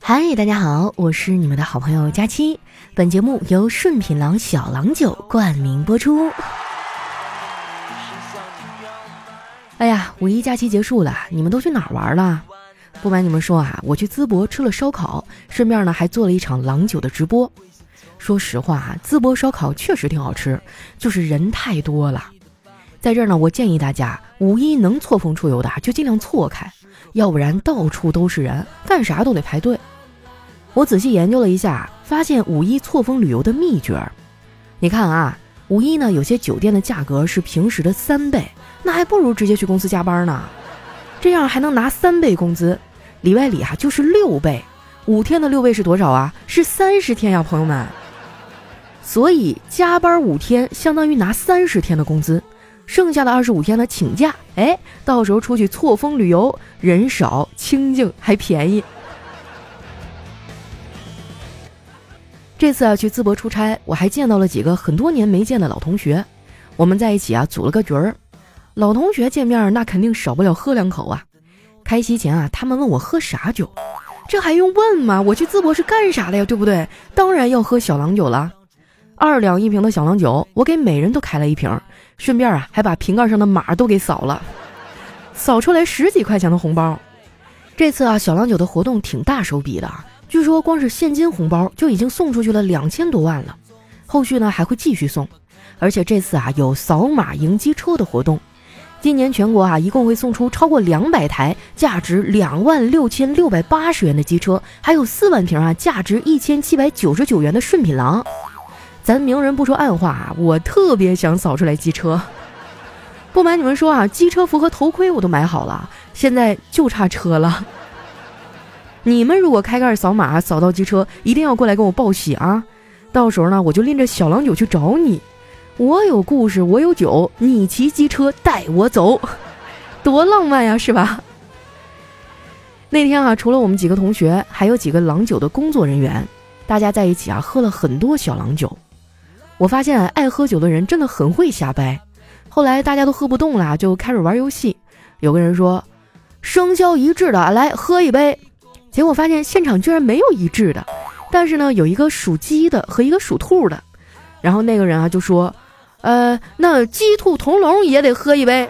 嗨，大家好，我是你们的好朋友佳期。本节目由顺品郎小郎酒冠名播出。哎呀，五一假期结束了，你们都去哪儿玩了？不瞒你们说啊，我去淄博吃了烧烤，顺便呢还做了一场郎酒的直播。说实话啊，淄博烧烤确实挺好吃，就是人太多了。在这儿呢，我建议大家五一能错峰出游的就尽量错开，要不然到处都是人，干啥都得排队。我仔细研究了一下，发现五一错峰旅游的秘诀。你看啊，五一呢，有些酒店的价格是平时的三倍，那还不如直接去公司加班呢，这样还能拿三倍工资，里外里啊就是六倍。五天的六倍是多少啊？是三十天呀，朋友们。所以加班五天相当于拿三十天的工资，剩下的二十五天呢请假，哎，到时候出去错峰旅游，人少、清静还便宜。这次啊去淄博出差，我还见到了几个很多年没见的老同学，我们在一起啊组了个局儿。老同学见面那肯定少不了喝两口啊。开席前啊，他们问我喝啥酒，这还用问吗？我去淄博是干啥的呀？对不对？当然要喝小郎酒了，二两一瓶的小郎酒，我给每人都开了一瓶，顺便啊还把瓶盖上的码都给扫了，扫出来十几块钱的红包。这次啊小郎酒的活动挺大手笔的。据说光是现金红包就已经送出去了两千多万了，后续呢还会继续送，而且这次啊有扫码赢机车的活动，今年全国啊一共会送出超过两百台价值两万六千六百八十元的机车，还有四万瓶啊价值一千七百九十九元的顺品郎。咱明人不说暗话啊，我特别想扫出来机车。不瞒你们说啊，机车服和头盔我都买好了，现在就差车了。你们如果开盖扫码扫到机车，一定要过来跟我报喜啊！到时候呢，我就拎着小郎酒去找你。我有故事，我有酒，你骑机车带我走，多浪漫呀，是吧？那天啊，除了我们几个同学，还有几个郎酒的工作人员，大家在一起啊，喝了很多小郎酒。我发现爱喝酒的人真的很会瞎掰。后来大家都喝不动了，就开始玩游戏。有个人说：“生肖一致的，来喝一杯。”结果发现现场居然没有一致的，但是呢，有一个属鸡的和一个属兔的，然后那个人啊就说：“呃，那鸡兔同笼也得喝一杯。”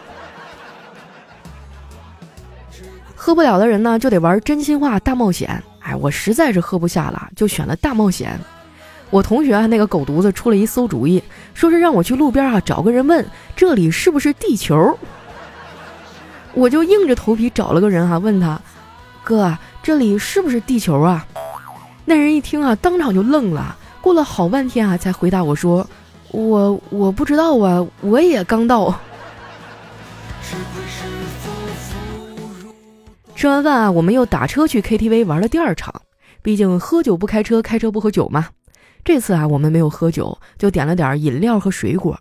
喝不了的人呢就得玩真心话大冒险。哎，我实在是喝不下了，就选了大冒险。我同学啊那个狗犊子出了一馊主意，说是让我去路边啊找个人问这里是不是地球。我就硬着头皮找了个人哈问他：“哥。”这里是不是地球啊？那人一听啊，当场就愣了。过了好半天啊，才回答我说：“我我不知道啊，我也刚到。”吃完饭啊，我们又打车去 KTV 玩了第二场。毕竟喝酒不开车，开车不喝酒嘛。这次啊，我们没有喝酒，就点了点饮料和水果。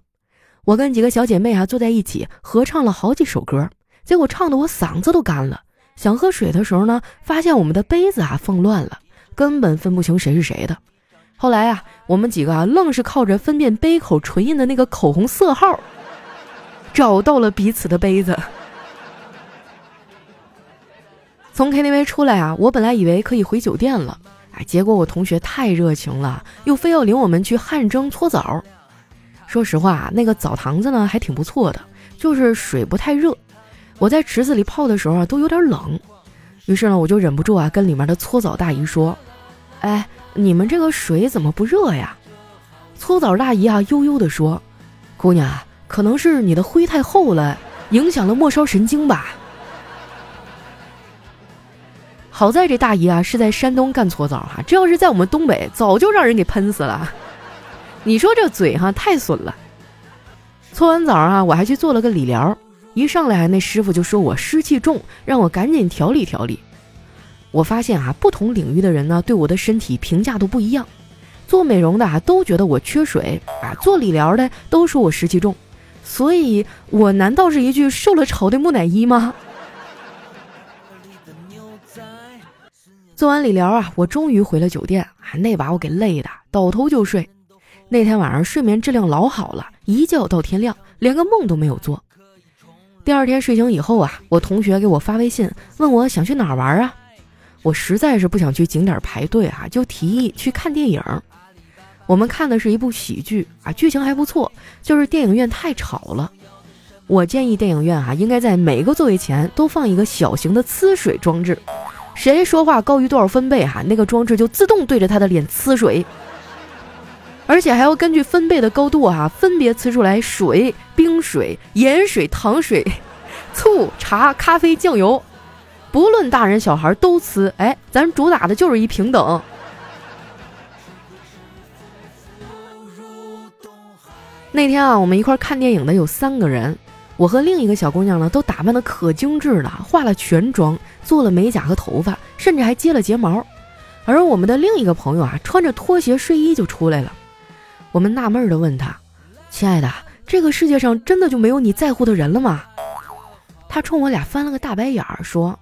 我跟几个小姐妹啊坐在一起，合唱了好几首歌，结果唱的我嗓子都干了。想喝水的时候呢，发现我们的杯子啊放乱了，根本分不清谁是谁的。后来啊，我们几个啊愣是靠着分辨杯口唇印的那个口红色号，找到了彼此的杯子。从 KTV 出来啊，我本来以为可以回酒店了，哎，结果我同学太热情了，又非要领我们去汗蒸搓澡。说实话，那个澡堂子呢还挺不错的，就是水不太热。我在池子里泡的时候啊，都有点冷，于是呢，我就忍不住啊，跟里面的搓澡大姨说：“哎，你们这个水怎么不热呀？”搓澡大姨啊，悠悠地说：“姑娘，可能是你的灰太厚了，影响了末梢神经吧。”好在这大姨啊是在山东干搓澡哈，这要是在我们东北，早就让人给喷死了。你说这嘴哈太损了。搓完澡啊，我还去做了个理疗。一上来，那师傅就说我湿气重，让我赶紧调理调理。我发现啊，不同领域的人呢，对我的身体评价都不一样。做美容的啊，都觉得我缺水啊；做理疗的都说我湿气重。所以，我难道是一具受了潮的木乃伊吗？做完理疗啊，我终于回了酒店啊，那把我给累的，倒头就睡。那天晚上睡眠质量老好了，一觉到天亮，连个梦都没有做。第二天睡醒以后啊，我同学给我发微信问我想去哪儿玩啊？我实在是不想去景点排队啊，就提议去看电影。我们看的是一部喜剧啊，剧情还不错，就是电影院太吵了。我建议电影院啊，应该在每个座位前都放一个小型的呲水装置，谁说话高于多少分贝哈，那个装置就自动对着他的脸呲水，而且还要根据分贝的高度啊，分别呲出来水、冰水、盐水、糖水、醋、茶、咖啡、酱油，不论大人小孩都呲。哎，咱主打的就是一平等。那天啊，我们一块看电影的有三个人。我和另一个小姑娘呢，都打扮的可精致了，化了全妆，做了美甲和头发，甚至还接了睫毛。而我们的另一个朋友啊，穿着拖鞋睡衣就出来了。我们纳闷的问他：“亲爱的，这个世界上真的就没有你在乎的人了吗？”他冲我俩翻了个大白眼儿，说：“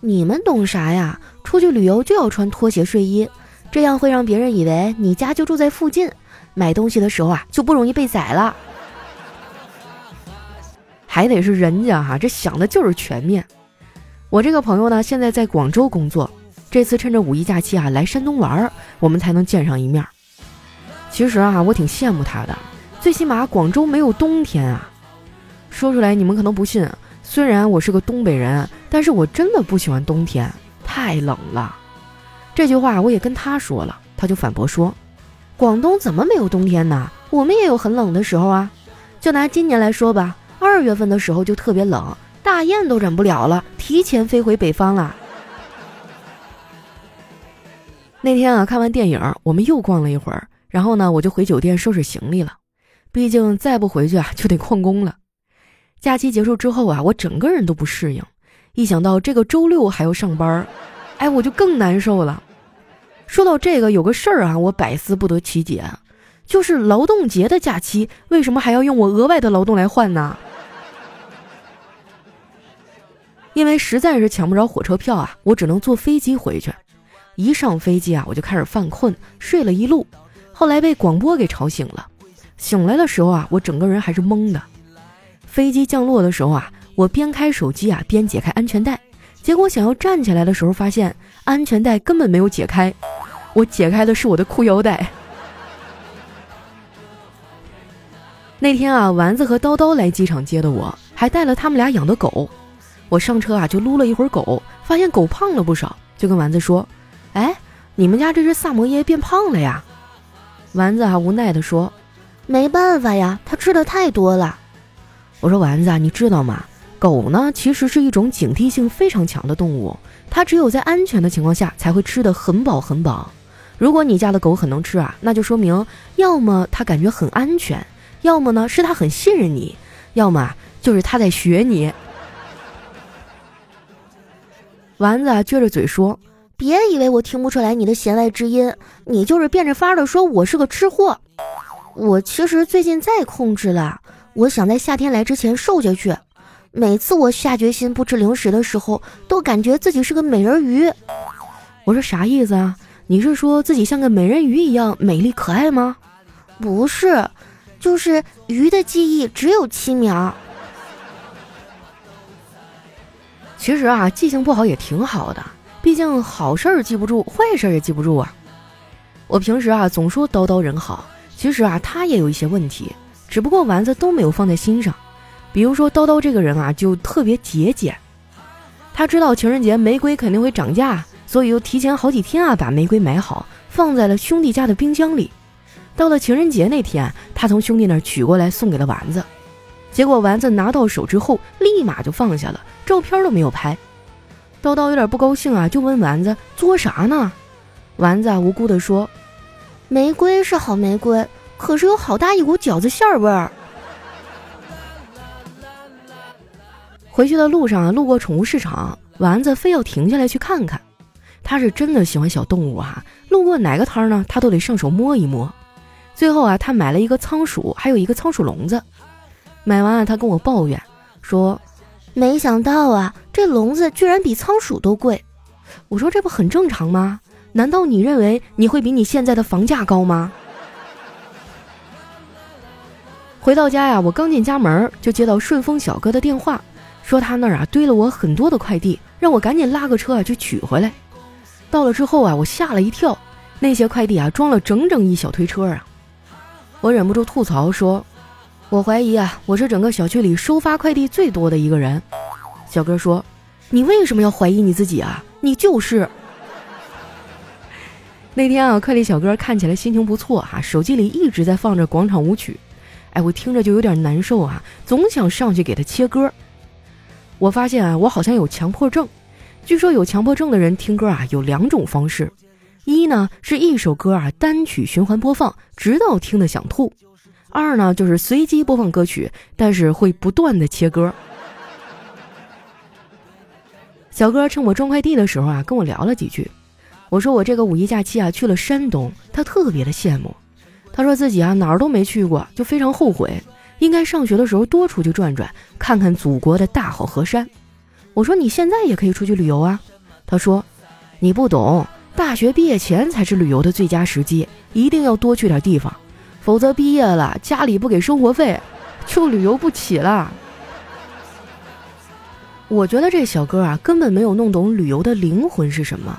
你们懂啥呀？出去旅游就要穿拖鞋睡衣，这样会让别人以为你家就住在附近，买东西的时候啊就不容易被宰了。”还得是人家哈，这想的就是全面。我这个朋友呢，现在在广州工作，这次趁着五一假期啊来山东玩，我们才能见上一面。其实啊，我挺羡慕他的，最起码广州没有冬天啊。说出来你们可能不信，虽然我是个东北人，但是我真的不喜欢冬天，太冷了。这句话我也跟他说了，他就反驳说：“广东怎么没有冬天呢？我们也有很冷的时候啊。就拿今年来说吧。”二月份的时候就特别冷，大雁都忍不了了，提前飞回北方了。那天啊，看完电影，我们又逛了一会儿，然后呢，我就回酒店收拾行李了。毕竟再不回去啊，就得旷工了。假期结束之后啊，我整个人都不适应，一想到这个周六还要上班，哎，我就更难受了。说到这个，有个事儿啊，我百思不得其解，就是劳动节的假期，为什么还要用我额外的劳动来换呢？因为实在是抢不着火车票啊，我只能坐飞机回去。一上飞机啊，我就开始犯困，睡了一路。后来被广播给吵醒了。醒来的时候啊，我整个人还是懵的。飞机降落的时候啊，我边开手机啊边解开安全带，结果想要站起来的时候，发现安全带根本没有解开。我解开的是我的裤腰带。那天啊，丸子和叨叨来机场接的我，还带了他们俩养的狗。我上车啊，就撸了一会儿狗，发现狗胖了不少，就跟丸子说：“哎，你们家这只萨摩耶变胖了呀？”丸子啊无奈地说：“没办法呀，它吃的太多了。”我说：“丸子啊，你知道吗？狗呢，其实是一种警惕性非常强的动物，它只有在安全的情况下才会吃得很饱很饱。如果你家的狗很能吃啊，那就说明要么它感觉很安全，要么呢是它很信任你，要么就是它在学你。”丸子啊，撅着嘴说：“别以为我听不出来你的弦外之音，你就是变着法儿的说我是个吃货。我其实最近在控制了，我想在夏天来之前瘦下去。每次我下决心不吃零食的时候，都感觉自己是个美人鱼。我说啥意思啊？你是说自己像个美人鱼一样美丽可爱吗？不是，就是鱼的记忆只有七秒。”其实啊，记性不好也挺好的，毕竟好事儿记不住，坏事儿也记不住啊。我平时啊总说叨叨人好，其实啊他也有一些问题，只不过丸子都没有放在心上。比如说叨叨这个人啊就特别节俭，他知道情人节玫瑰肯定会涨价，所以又提前好几天啊把玫瑰买好，放在了兄弟家的冰箱里。到了情人节那天，他从兄弟那儿取过来送给了丸子。结果丸子拿到手之后，立马就放下了，照片都没有拍。叨叨有点不高兴啊，就问丸子作啥呢？丸子啊无辜的说：“玫瑰是好玫瑰，可是有好大一股饺子馅儿味儿。”回去的路上啊，路过宠物市场，丸子非要停下来去看看。他是真的喜欢小动物啊，路过哪个摊儿呢，他都得上手摸一摸。最后啊，他买了一个仓鼠，还有一个仓鼠笼子。买完啊，他跟我抱怨说：“没想到啊，这笼子居然比仓鼠都贵。”我说：“这不很正常吗？难道你认为你会比你现在的房价高吗？”回到家呀，我刚进家门就接到顺丰小哥的电话，说他那儿啊堆了我很多的快递，让我赶紧拉个车啊去取回来。到了之后啊，我吓了一跳，那些快递啊装了整整一小推车啊！我忍不住吐槽说：“我怀疑啊，我是整个小区里收发快递最多的一个人。”小哥说：“你为什么要怀疑你自己啊？你就是。”那天啊，快递小哥看起来心情不错啊，手机里一直在放着广场舞曲，哎，我听着就有点难受啊，总想上去给他切歌。我发现啊，我好像有强迫症。据说有强迫症的人听歌啊有两种方式，一呢是一首歌啊单曲循环播放，直到听得想吐；二呢就是随机播放歌曲，但是会不断的切歌。小哥趁我装快递的时候啊，跟我聊了几句。我说我这个五一假期啊去了山东，他特别的羡慕。他说自己啊哪儿都没去过，就非常后悔，应该上学的时候多出去转转，看看祖国的大好河山。我说你现在也可以出去旅游啊。他说你不懂，大学毕业前才是旅游的最佳时机，一定要多去点地方，否则毕业了家里不给生活费，就旅游不起了。我觉得这小哥啊根本没有弄懂旅游的灵魂是什么。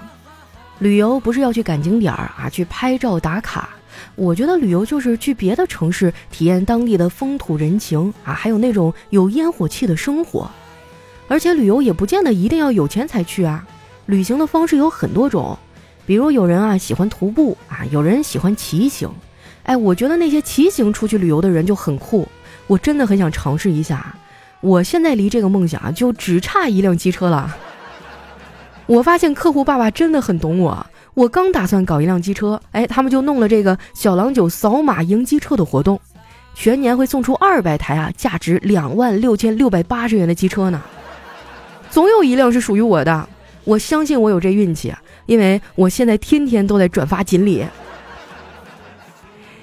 旅游不是要去赶景点儿啊，去拍照打卡。我觉得旅游就是去别的城市体验当地的风土人情啊，还有那种有烟火气的生活。而且旅游也不见得一定要有钱才去啊。旅行的方式有很多种，比如有人啊喜欢徒步啊，有人喜欢骑行。哎，我觉得那些骑行出去旅游的人就很酷，我真的很想尝试一下。我现在离这个梦想啊就只差一辆机车了。我发现客户爸爸真的很懂我。我刚打算搞一辆机车，哎，他们就弄了这个小郎酒扫码赢机车的活动，全年会送出二百台啊，价值两万六千六百八十元的机车呢。总有一辆是属于我的，我相信我有这运气，因为我现在天天都在转发锦鲤。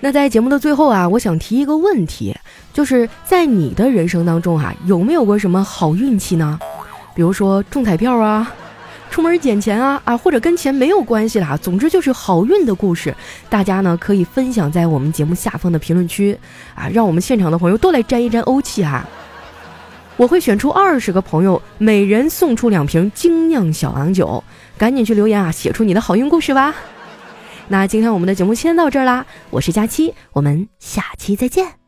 那在节目的最后啊，我想提一个问题，就是在你的人生当中啊，有没有过什么好运气呢？比如说中彩票啊。出门捡钱啊啊，或者跟钱没有关系啦，总之就是好运的故事，大家呢可以分享在我们节目下方的评论区啊，让我们现场的朋友都来沾一沾欧气哈。我会选出二十个朋友，每人送出两瓶精酿小郎酒，赶紧去留言啊，写出你的好运故事吧。那今天我们的节目先到这儿啦，我是佳期，我们下期再见。